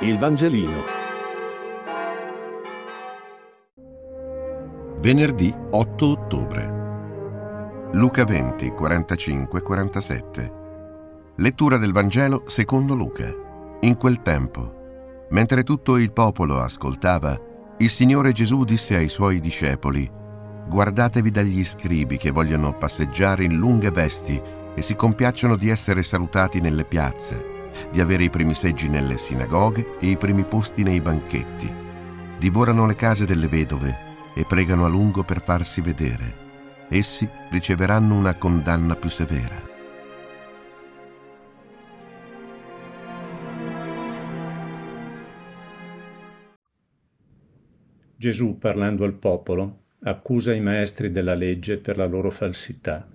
Il Vangelino. Venerdì 8 ottobre. Luca 20, 45, 47. Lettura del Vangelo secondo Luca. In quel tempo, mentre tutto il popolo ascoltava, il Signore Gesù disse ai suoi discepoli, Guardatevi dagli scribi che vogliono passeggiare in lunghe vesti e si compiacciono di essere salutati nelle piazze di avere i primi seggi nelle sinagoghe e i primi posti nei banchetti. Divorano le case delle vedove e pregano a lungo per farsi vedere. Essi riceveranno una condanna più severa. Gesù, parlando al popolo, accusa i maestri della legge per la loro falsità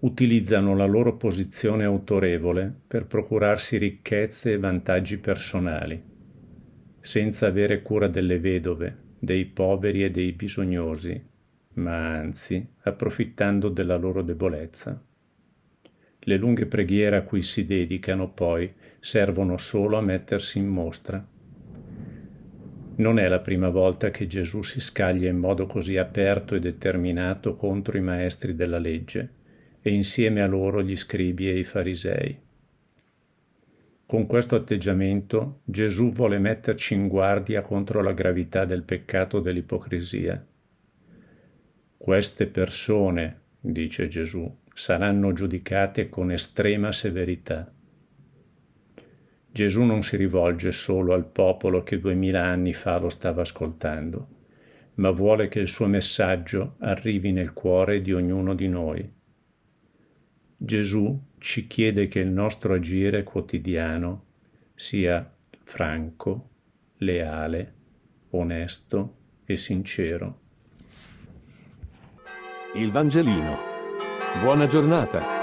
utilizzano la loro posizione autorevole per procurarsi ricchezze e vantaggi personali, senza avere cura delle vedove, dei poveri e dei bisognosi, ma anzi approfittando della loro debolezza. Le lunghe preghiere a cui si dedicano poi servono solo a mettersi in mostra. Non è la prima volta che Gesù si scaglia in modo così aperto e determinato contro i maestri della legge e insieme a loro gli scribi e i farisei. Con questo atteggiamento Gesù vuole metterci in guardia contro la gravità del peccato dell'ipocrisia. Queste persone, dice Gesù, saranno giudicate con estrema severità. Gesù non si rivolge solo al popolo che duemila anni fa lo stava ascoltando, ma vuole che il suo messaggio arrivi nel cuore di ognuno di noi Gesù ci chiede che il nostro agire quotidiano sia franco, leale, onesto e sincero. Il Vangelino. Buona giornata.